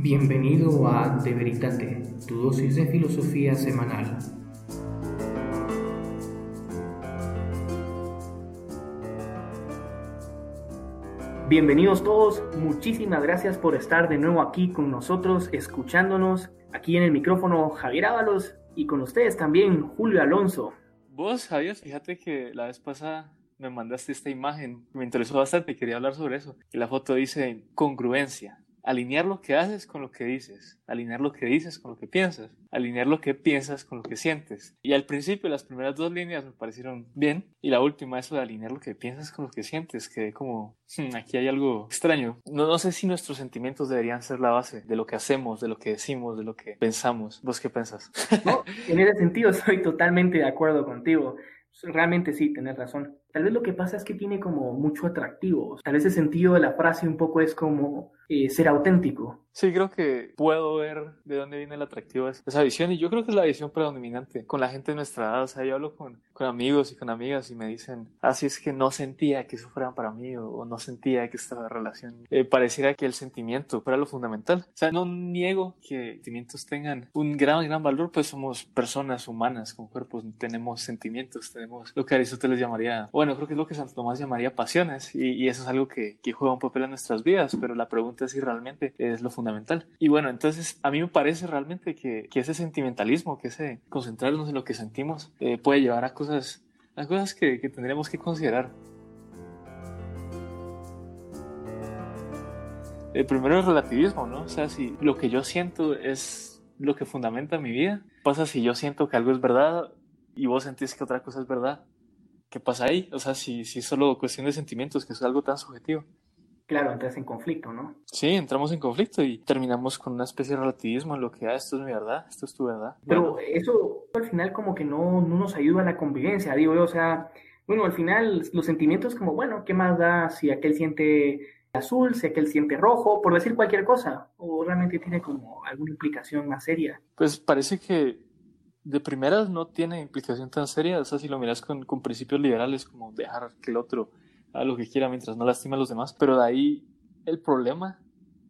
Bienvenido a De Veritate, tu dosis de filosofía semanal. Bienvenidos todos, muchísimas gracias por estar de nuevo aquí con nosotros, escuchándonos. Aquí en el micrófono Javier Ábalos y con ustedes también Julio Alonso. Vos, Javier, fíjate que la vez pasada me mandaste esta imagen, me interesó bastante, quería hablar sobre eso. Y la foto dice congruencia alinear lo que haces con lo que dices, alinear lo que dices con lo que piensas, alinear lo que piensas con lo que sientes. Y al principio las primeras dos líneas me parecieron bien y la última eso de alinear lo que piensas con lo que sientes, que como hmm, aquí hay algo extraño. No, no sé si nuestros sentimientos deberían ser la base de lo que hacemos, de lo que decimos, de lo que pensamos. ¿Vos qué pensás? No, en ese sentido estoy totalmente de acuerdo contigo. Realmente sí, tenés razón. Tal vez lo que pasa es que tiene como mucho atractivo. Tal vez el sentido de la frase un poco es como eh, ser auténtico. Sí, creo que puedo ver de dónde viene el atractivo de esa visión y yo creo que es la visión predominante con la gente de nuestra edad. O sea, yo hablo con, con amigos y con amigas y me dicen, así es que no sentía que eso fuera para mí o, no sentía que esta relación eh, pareciera que el sentimiento fuera lo fundamental. O sea, no niego que sentimientos tengan un gran, gran valor, pues somos personas humanas con cuerpos, tenemos sentimientos, tenemos lo que Aristóteles llamaría, bueno, creo que es lo que Santo Tomás llamaría pasiones y, y eso es algo que, que juega un papel en nuestras vidas, pero la pregunta si realmente es lo fundamental. Y bueno, entonces a mí me parece realmente que, ese sentimentalismo, que ese concentrarnos en lo que sentimos, eh, puede llevar a cosas, a cosas que, que tendremos que considerar. El primero es relativismo, ¿no? O sea, si lo que yo siento es lo que fundamenta mi vida, pasa si yo siento que algo es verdad y vos sentís que otra cosa es verdad. ¿Qué pasa ahí? O sea, si, si es solo cuestión de sentimientos, que es algo tan subjetivo claro, entras en conflicto, ¿no? Sí, entramos en conflicto y terminamos con una especie de relativismo en lo que, ah, esto es mi verdad, esto es tu verdad. Pero eso al final como que no, no nos ayuda a la convivencia, digo yo, o sea, bueno, al final los sentimientos como, bueno, ¿qué más da si aquel siente azul, si aquel siente rojo, por decir cualquier cosa? ¿O realmente tiene como alguna implicación más seria? Pues parece que de primeras no tiene implicación tan seria, o sea, si lo miras con, con principios liberales como dejar que el otro a lo que quiera mientras no lastima a los demás. Pero de ahí el problema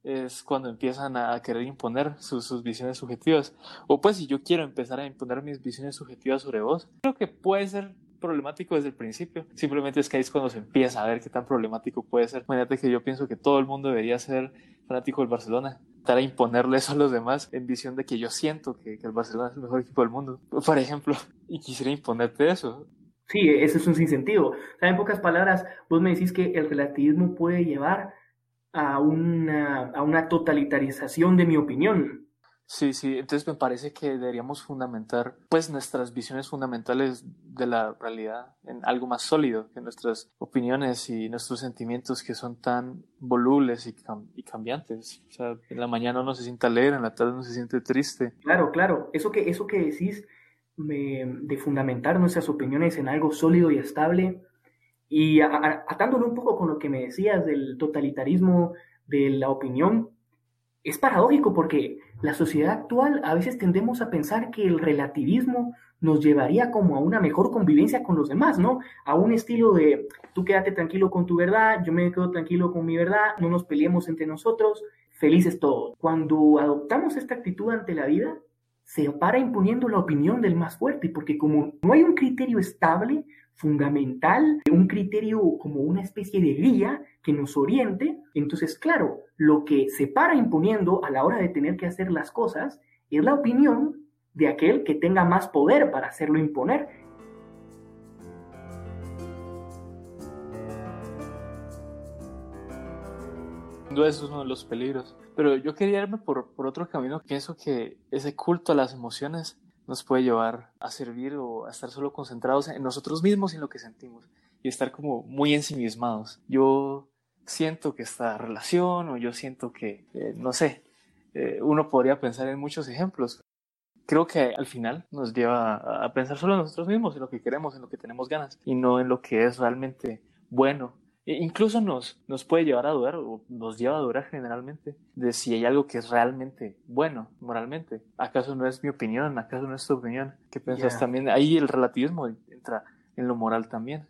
es cuando empiezan a querer imponer sus, visiones subjetivas. O pues si yo quiero empezar a imponer mis visiones subjetivas sobre vos, creo que puede ser problemático desde el principio. Simplemente es que ahí es cuando se empieza a ver qué tan problemático puede ser. Imagínate que yo pienso que todo el mundo debería ser fanático del Barcelona. Para imponerle eso a los demás en visión de que yo siento que, que el Barcelona es el mejor equipo del mundo, por ejemplo, y quisiera imponerte eso. Sí, ese es un sinsentido. O sea, en pocas palabras, vos me decís que el relativismo puede llevar a una, a una totalitarización de mi opinión. Sí, sí, entonces me parece que deberíamos fundamentar pues nuestras visiones fundamentales de la realidad en algo más sólido que nuestras opiniones y nuestros sentimientos que son tan volubles y, y cambiantes. O sea, en la mañana uno se siente alegre, en la tarde uno se siente triste. Claro, claro, eso que, eso que decís de fundamentar nuestras opiniones en algo sólido y estable. Y atándolo un poco con lo que me decías del totalitarismo de la opinión, es paradójico porque la sociedad actual a veces tendemos a pensar que el relativismo nos llevaría como a una mejor convivencia con los demás, ¿no? A un estilo de tú quédate tranquilo con tu verdad, yo me quedo tranquilo con mi verdad, no nos peleemos entre nosotros, felices todos. Cuando adoptamos esta actitud ante la vida, se para imponiendo la opinión del más fuerte, porque como no hay un criterio estable, fundamental, un criterio como una especie de guía que nos oriente, entonces claro, lo que se para imponiendo a la hora de tener que hacer las cosas es la opinión de aquel que tenga más poder para hacerlo imponer. Eso es uno de los peligros. Pero yo quería irme por, por otro camino. Pienso que ese culto a las emociones nos puede llevar a servir o a estar solo concentrados en nosotros mismos y en lo que sentimos y estar como muy ensimismados. Yo siento que esta relación o yo siento que, eh, no sé, eh, uno podría pensar en muchos ejemplos. Creo que al final nos lleva a pensar solo en nosotros mismos, en lo que queremos, en lo que tenemos ganas y no en lo que es realmente bueno e incluso nos, nos puede llevar a dudar, o nos lleva a dudar generalmente, de si hay algo que es realmente bueno moralmente. ¿Acaso no es mi opinión? ¿Acaso no es tu opinión? ¿Qué piensas también? Ahí el relativismo entra en lo moral también.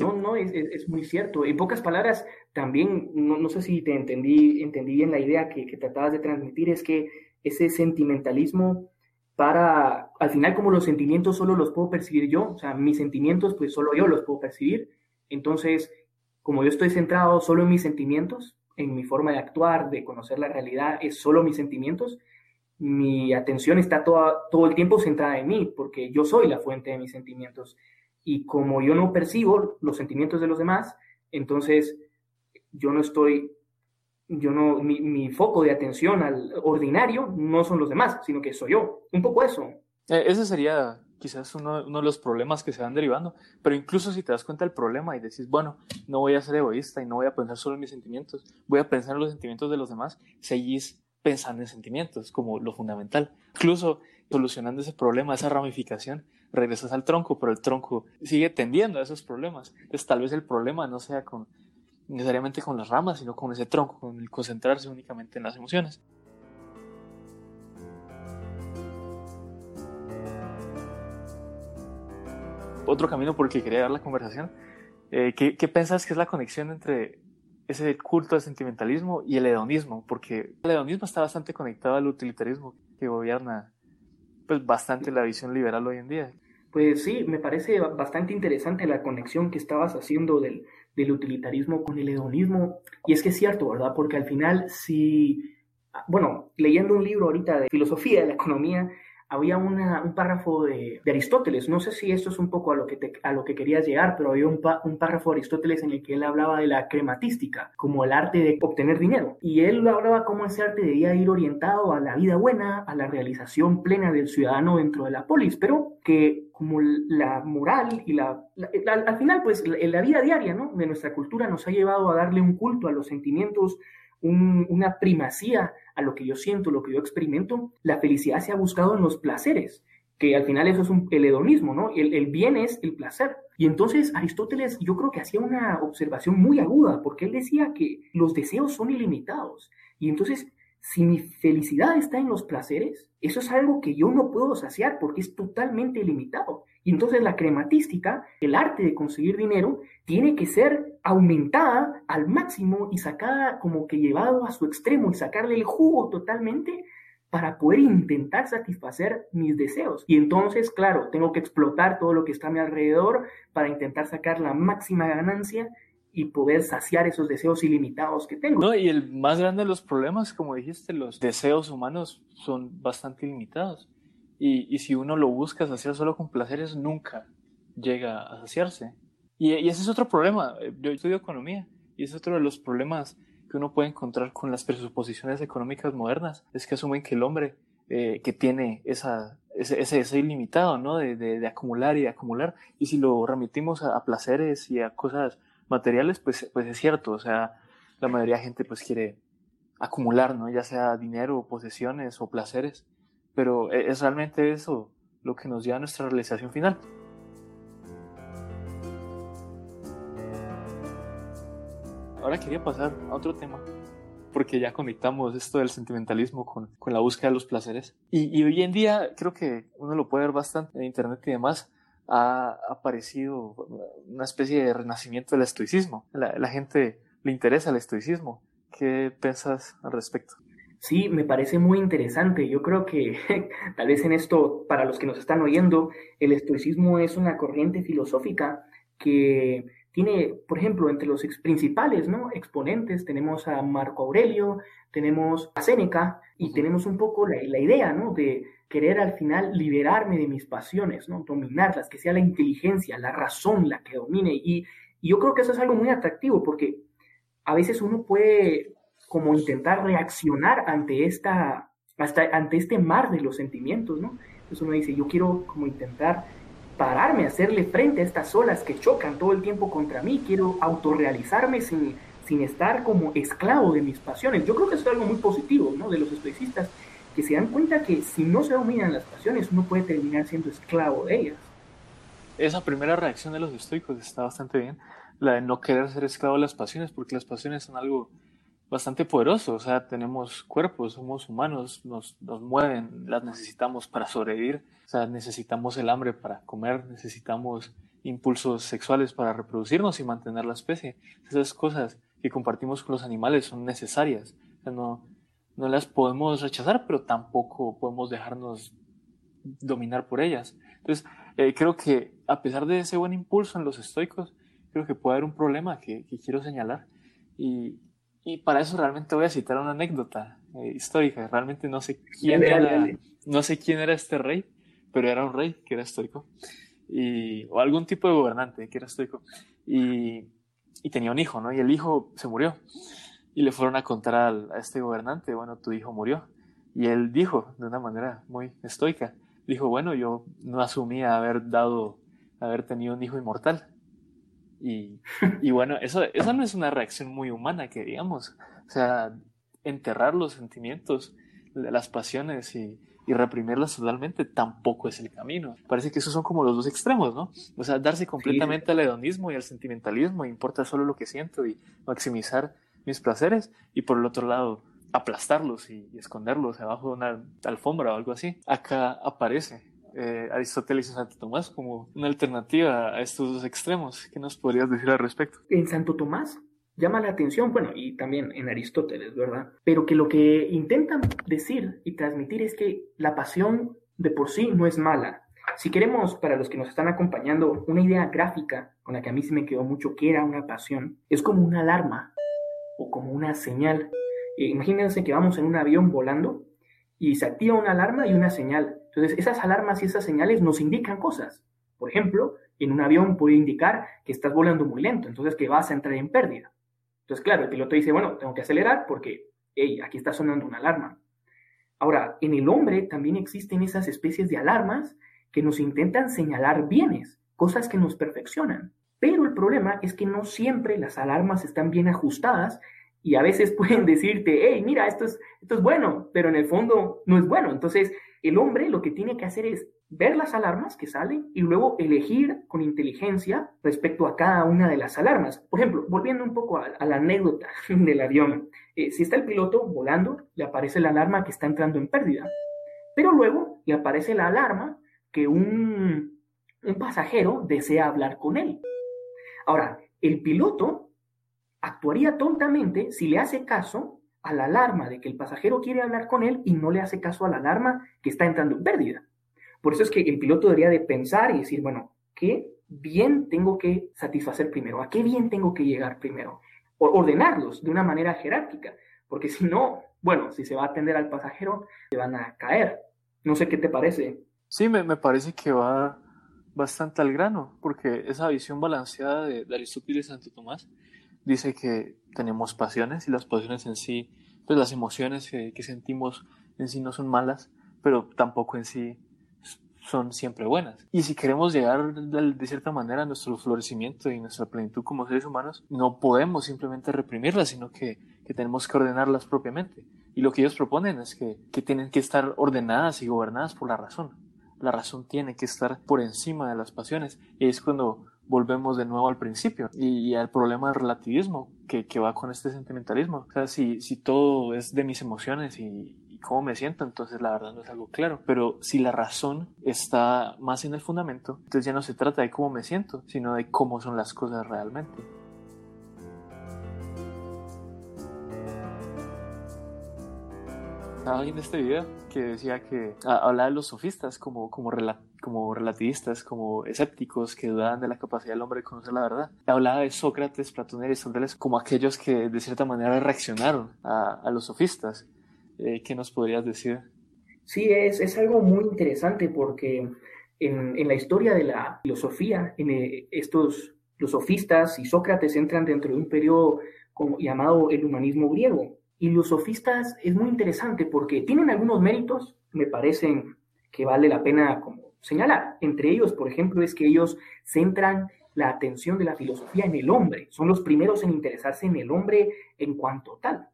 No, no, es, es, muy cierto. En pocas palabras, también, no, no sé si te entendí, entendí bien la idea que, que tratabas de transmitir, es que ese sentimentalismo para, al final como los sentimientos solo los puedo percibir yo, o sea, mis sentimientos pues solo yo los puedo percibir, entonces como yo estoy centrado solo en mis sentimientos, en mi forma de actuar, de conocer la realidad, es solo mis sentimientos, mi atención está toda, todo el tiempo centrada en mí, porque yo soy la fuente de mis sentimientos. Y como yo no percibo los sentimientos de los demás, entonces yo no estoy, yo no, mi, foco de atención al ordinario no son los demás, sino que soy yo. Un poco eso. Eh, sería quizás uno, de los problemas que se van derivando, pero incluso si te das cuenta del problema y decís, bueno, no voy a ser egoísta y no voy a pensar solo en mis sentimientos, voy a pensar en los sentimientos de los demás, seguís pensando en sentimientos como lo fundamental. Incluso solucionando ese problema, esa ramificación, regresas al tronco, pero el tronco sigue tendiendo a esos problemas. Entonces tal vez el problema no sea con, necesariamente con las ramas, sino con ese tronco, con el concentrarse únicamente en las emociones. Otro camino por el que quería dar la conversación, eh, ¿qué, ¿qué pensás que es la conexión entre ese culto al sentimentalismo y el hedonismo, porque el hedonismo está bastante conectado al utilitarismo que gobierna pues bastante la visión liberal hoy en día. Pues sí, me parece bastante interesante la conexión que estabas haciendo del, del utilitarismo con el hedonismo. Y es que es cierto, ¿verdad? Porque al final, si, bueno, leyendo un libro ahorita de filosofía de la economía, había un párrafo de, Aristóteles, no sé si esto es un poco a lo que, a lo que querías llegar, pero había un, un, párrafo de Aristóteles en el que él hablaba de la crematística, como el arte de obtener dinero. Y él hablaba cómo ese arte debía ir orientado a la vida buena, a la realización plena del ciudadano dentro de la polis, pero que como la moral y la, al final pues la, la vida diaria ¿no? de nuestra cultura nos ha llevado a darle un culto a los sentimientos una primacía a lo que yo siento, lo que yo experimento, la felicidad se ha buscado en los placeres, que al final eso es un, el hedonismo, ¿no? El, el bien es el placer. Y entonces Aristóteles yo creo que hacía una observación muy aguda, porque él decía que los deseos son ilimitados. Y entonces si mi felicidad está en los placeres, eso es algo que yo no puedo saciar porque es totalmente limitado. Y entonces la crematística, el arte de conseguir dinero, tiene que ser aumentada al máximo y sacada como que llevado a su extremo y sacarle el jugo totalmente para poder intentar satisfacer mis deseos. Y entonces, claro, tengo que explotar todo lo que está a mi alrededor para intentar sacar la máxima ganancia y poder saciar esos deseos ilimitados que tengo. No, y el más grande de los problemas, como dijiste, los deseos humanos son bastante limitados. Y, y si uno lo busca saciar solo con placeres, nunca llega a saciarse. Y, y, ese es otro problema. Yo estudio economía y es otro de los problemas que uno puede encontrar con las presuposiciones económicas modernas. Es que asumen que el hombre eh, que tiene esa, ese, ese deseo ilimitado, ¿no? De, de, acumular y de acumular. Y si lo remitimos a, a placeres y a cosas materiales, pues, pues es cierto, o sea, la mayoría de gente pues quiere acumular, ¿no? Ya sea dinero, posesiones o placeres, pero e, es realmente eso lo que nos lleva a nuestra realización final. Ahora quería pasar a otro tema, porque ya conectamos esto del sentimentalismo con, con la búsqueda de los placeres. Y, y, hoy en día creo que uno lo puede ver bastante en internet y demás, ha aparecido una especie de renacimiento del estoicismo. La, la gente le interesa el estoicismo. ¿Qué piensas al respecto? Sí, me parece muy interesante. Yo creo que tal vez en esto, para los que nos están oyendo, el estoicismo es una corriente filosófica que tiene, por ejemplo, entre los principales ¿no? exponentes tenemos a Marco Aurelio, tenemos a Séneca y tenemos un poco la, la idea ¿no? de querer al final liberarme de mis pasiones, ¿no? dominarlas, que sea la inteligencia, la razón la que domine. Y, y yo creo que eso es algo muy atractivo porque a veces uno puede como intentar reaccionar ante esta hasta ante este mar de los sentimientos, ¿no? Entonces uno dice, yo quiero como intentar pararme, hacerle frente a estas olas que chocan todo el tiempo contra mí, quiero autorrealizarme sin, sin estar como esclavo de mis pasiones. Yo creo que eso es algo muy positivo, ¿no? De los estoicistas, que se dan cuenta que si no se dominan las pasiones, uno puede terminar siendo esclavo de ellas. Esa primera reacción de los estoicos está bastante bien, la de no querer ser esclavo de las pasiones, porque las pasiones son algo bastante poderoso, o sea, tenemos cuerpos, somos humanos, nos, nos mueven, las necesitamos para sobrevivir, o sea, necesitamos el hambre para comer, necesitamos impulsos sexuales para reproducirnos y mantener la especie. Esas cosas que compartimos con los animales son necesarias. no, no las podemos rechazar, pero tampoco podemos dejarnos dominar por ellas. Entonces, eh, creo que a pesar de ese buen impulso en los estoicos, creo que puede haber un problema que, quiero señalar. Y, y, para eso realmente voy a citar una anécdota eh, histórica. Realmente no sé quién era, no sé quién era este rey, pero era un rey que era estoico. Y, o algún tipo de gobernante que era estoico. Y, y tenía un hijo, ¿no? Y el hijo se murió. Y le fueron a contar a este gobernante, bueno, tu hijo murió. Y él dijo, de una manera muy estoica, dijo, bueno, yo no asumía haber dado, haber tenido un hijo inmortal. Y, y bueno, eso, eso no es una reacción muy humana, que digamos. O sea, enterrar los sentimientos, las pasiones y, y reprimirlas totalmente tampoco es el camino. Parece que esos son como los dos extremos, ¿no? O sea, darse completamente al hedonismo y al sentimentalismo, importa solo lo que siento y maximizar mis placeres, y por el otro lado, aplastarlos y, esconderlos debajo de una alfombra o algo así. Acá aparece eh, Aristóteles y Santo Tomás como una alternativa a estos dos extremos. ¿Qué nos podrías decir al respecto? En Santo Tomás llama la atención, bueno, y también en Aristóteles, ¿verdad? Pero que lo que intentan decir y transmitir es que la pasión de por sí no es mala. Si queremos, para los que nos están acompañando, una idea gráfica con la que a mí se me quedó mucho que era una pasión, es como una alarma o como una señal. Eh, imagínense que vamos en un avión volando y se activa una alarma y una señal. Entonces, esas alarmas y esas señales nos indican cosas. Por ejemplo, en un avión puede indicar que estás volando muy lento, entonces que vas a entrar en pérdida. Entonces, claro, el piloto dice, bueno, tengo que acelerar porque, hey, aquí está sonando una alarma. Ahora, en el hombre también existen esas especies de alarmas que nos intentan señalar bienes, cosas que nos perfeccionan. Pero el problema es que no siempre las alarmas están bien ajustadas y a veces pueden decirte, hey, mira, esto es, esto es bueno, pero en el fondo no es bueno. Entonces, el hombre lo que tiene que hacer es ver las alarmas que salen y luego elegir con inteligencia respecto a cada una de las alarmas. Por ejemplo, volviendo un poco a, la anécdota del avión, eh, si está el piloto volando, le aparece la alarma que está entrando en pérdida, pero luego le aparece la alarma que un, un pasajero desea hablar con él. Ahora, el piloto actuaría tontamente si le hace caso a la alarma de que el pasajero quiere hablar con él y no le hace caso a la alarma que está entrando en pérdida. Por eso es que el piloto debería de pensar y decir, bueno, ¿qué bien tengo que satisfacer primero? ¿A qué bien tengo que llegar primero? O ordenarlos de una manera jerárquica, porque si no, bueno, si se va a atender al pasajero, se van a caer. No sé qué te parece. Sí, me, parece que va bastante al grano, porque esa visión balanceada de, Aristóteles y Santo Tomás dice que tenemos pasiones y las pasiones en sí, pues las emociones que, sentimos en sí no son malas, pero tampoco en sí son siempre buenas. Y si queremos llegar de, cierta manera a nuestro florecimiento y nuestra plenitud como seres humanos, no podemos simplemente reprimirlas, sino que, tenemos que ordenarlas propiamente. Y lo que ellos proponen es que, que tienen que estar ordenadas y gobernadas por la razón la razón tiene que estar por encima de las pasiones. Y es cuando volvemos de nuevo al principio y, al problema del relativismo que, va con este sentimentalismo. O sea, si, si todo es de mis emociones y, y, cómo me siento, entonces la verdad no es algo claro. Pero si la razón está más en el fundamento, entonces ya no se trata de cómo me siento, sino de cómo son las cosas realmente. Alguien de este video que decía que hablaba de los sofistas como, como, como relativistas, como escépticos que dudaban de la capacidad del hombre de conocer la verdad. Hablaba de Sócrates, Platón y Aristóteles como aquellos que de cierta manera reaccionaron a, a los sofistas. Eh, ¿Qué nos podrías decir? Sí, es, es algo muy interesante porque en, en, la historia de la filosofía, en eh, estos los sofistas y Sócrates entran dentro de un periodo como, llamado el humanismo griego y los sofistas es muy interesante porque tienen algunos méritos, me parecen que vale la pena como señalar. Entre ellos, por ejemplo, es que ellos centran la atención de la filosofía en el hombre. Son los primeros en interesarse en el hombre en cuanto tal.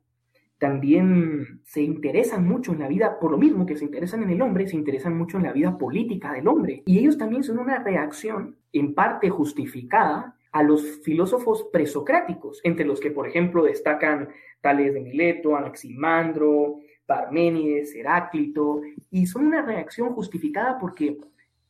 También se interesan mucho en la vida, por lo mismo que se interesan en el hombre, se interesan mucho en la vida política del hombre. Y ellos también son una reacción, en parte justificada, a los filósofos presocráticos, entre los que, por ejemplo, destacan Tales de Mileto, Anaximandro, Parménides, Heráclito, y son una reacción justificada porque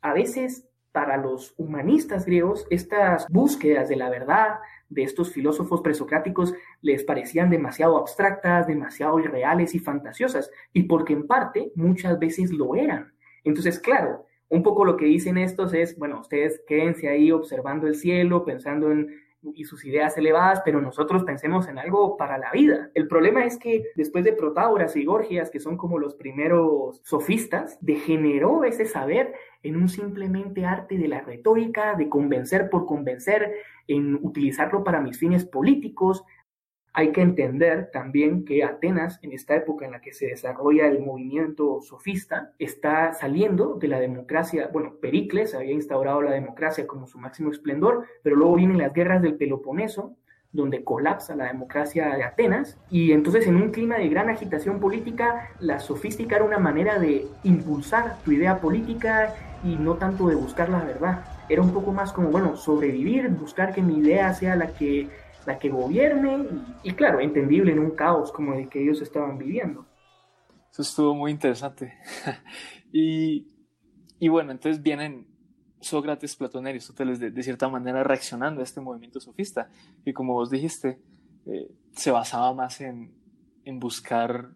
a veces para los humanistas griegos, estas búsquedas de la verdad de estos filósofos presocráticos les parecían demasiado abstractas, demasiado irreales y fantasiosas, y porque en parte muchas veces lo eran. Entonces, claro, un poco lo que dicen estos es, bueno, ustedes quédense ahí observando el cielo, pensando en y sus ideas elevadas, pero nosotros pensemos en algo para la vida. El problema es que después de Protágoras y Gorgias, que son como los primeros sofistas, degeneró ese saber en un simplemente arte de la retórica, de convencer por convencer, en utilizarlo para mis fines políticos, hay que entender también que Atenas, en esta época en la que se desarrolla el movimiento sofista, está saliendo de la democracia, bueno, Pericles había instaurado la democracia como su máximo esplendor, pero luego vienen las guerras del Peloponeso, donde colapsa la democracia de Atenas, y entonces en un clima de gran agitación política, la sofística era una manera de impulsar tu idea política y no tanto de buscar la verdad. Era un poco más como, bueno, sobrevivir, buscar que mi idea sea la que la que gobierne y, claro, entendible en un caos como el que ellos estaban viviendo. Eso estuvo muy interesante. y, y, bueno, entonces vienen Sócrates, Platón y Aristóteles de, cierta manera reaccionando a este movimiento sofista, que como vos dijiste, eh, se basaba más en, en buscar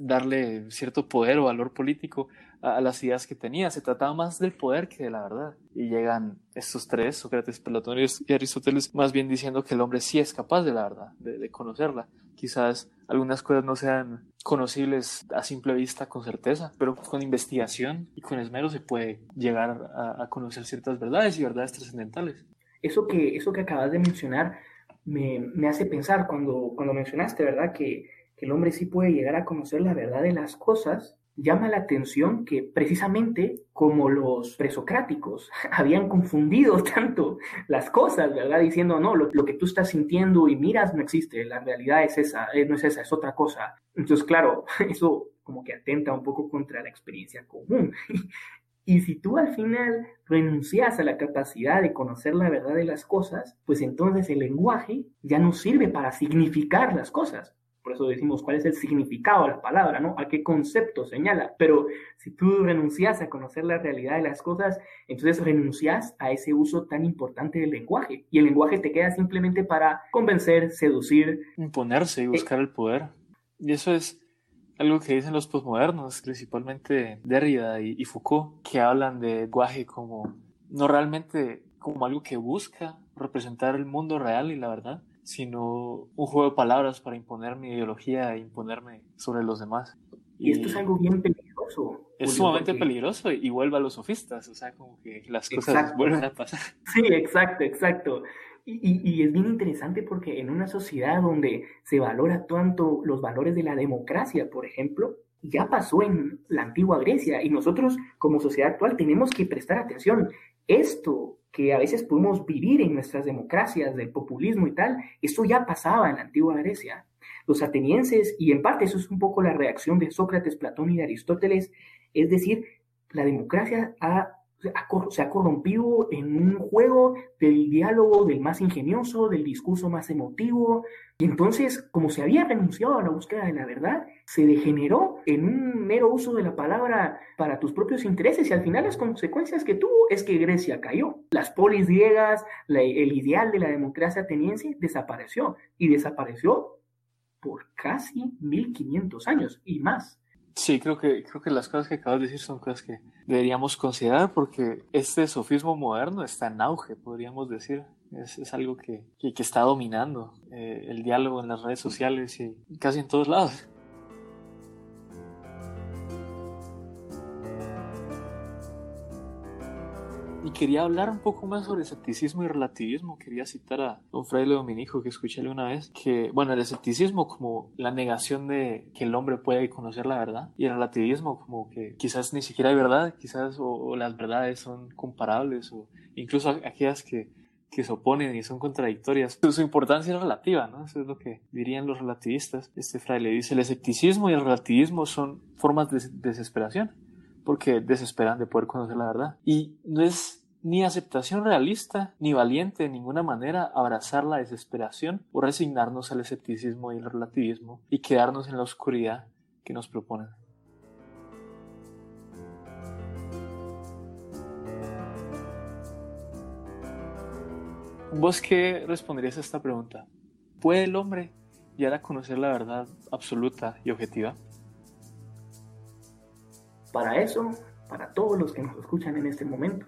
darle cierto poder o valor político a, las ideas que tenía. Se trataba más del poder que de la verdad. Y llegan estos tres, Sócrates, Platón y Aristóteles, más bien diciendo que el hombre sí es capaz de la verdad, de, conocerla. Quizás algunas cosas no sean conocibles a simple vista con certeza, pero con investigación y con esmero se puede llegar a, conocer ciertas verdades y verdades trascendentales. Eso que, eso que acabas de mencionar me, me hace pensar cuando, cuando mencionaste, ¿verdad? Que, que el hombre sí puede llegar a conocer la verdad de las cosas llama la atención que precisamente como los presocráticos habían confundido tanto las cosas, ¿verdad? Diciendo, no, lo, que tú estás sintiendo y miras no existe, la realidad es esa, eh, no es esa, es otra cosa. Entonces, claro, eso como que atenta un poco contra la experiencia común. Y si tú al final renuncias a la capacidad de conocer la verdad de las cosas, pues entonces el lenguaje ya no sirve para significar las cosas, por eso decimos cuál es el significado de la palabra, ¿no? A qué concepto señala. Pero si tú renuncias a conocer la realidad de las cosas, entonces renuncias a ese uso tan importante del lenguaje. Y el lenguaje te queda simplemente para convencer, seducir. Imponerse y eh, buscar el poder. Y eso es algo que dicen los posmodernos, principalmente Derrida y, y Foucault, que hablan de lenguaje como no realmente como algo que busca representar el mundo real y la verdad, sino un juego de palabras para imponer mi ideología e imponerme sobre los demás. Y, esto es algo bien peligroso. Es sumamente peligroso y vuelve a los sofistas, o sea, como que las cosas vuelven a pasar. Sí, exacto, exacto. Y, y, es bien interesante porque en una sociedad donde se valora tanto los valores de la democracia, por ejemplo, ya pasó en la antigua Grecia y nosotros como sociedad actual tenemos que prestar atención. Esto que a veces podemos vivir en nuestras democracias del populismo y tal, eso ya pasaba en la antigua Grecia. Los atenienses, y en parte eso es un poco la reacción de Sócrates, Platón y de Aristóteles, es decir, la democracia ha se ha corrompido en un juego del diálogo del más ingenioso, del discurso más emotivo. Y entonces, como se había renunciado a la búsqueda de la verdad, se degeneró en un mero uso de la palabra para tus propios intereses y al final las consecuencias que tuvo es que Grecia cayó. Las polis griegas, el ideal de la democracia ateniense desapareció y desapareció por casi 1500 años y más. Sí, creo que, creo que las cosas que acabas de decir son cosas que deberíamos considerar porque este sofismo moderno está en auge, podríamos decir. Es, es algo que, que, está dominando eh, el diálogo en las redes sociales y casi en todos lados. Y quería hablar un poco más sobre escepticismo y relativismo. Quería citar a un fraile dominico que escuché una vez, que, bueno, el escepticismo como la negación de que el hombre puede conocer la verdad, y el relativismo como que quizás ni siquiera hay verdad, quizás o, las verdades son comparables, o incluso aquellas que, que se oponen y son contradictorias. Su, importancia es relativa, ¿no? Eso es lo que dirían los relativistas. Este fraile dice, el escepticismo y el relativismo son formas de desesperación porque desesperan de poder conocer la verdad. Y no es ni aceptación realista ni valiente de ninguna manera abrazar la desesperación o resignarnos al escepticismo y el relativismo y quedarnos en la oscuridad que nos proponen. ¿Vos qué responderías a esta pregunta? ¿Puede el hombre llegar a conocer la verdad absoluta y objetiva? Para eso, para todos los que nos escuchan en este momento,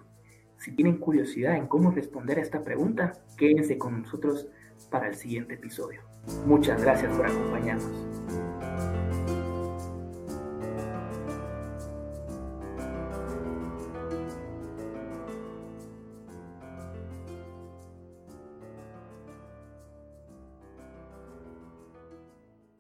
si tienen curiosidad en cómo responder a esta pregunta, quédense con nosotros para el siguiente episodio. Muchas gracias por acompañarnos.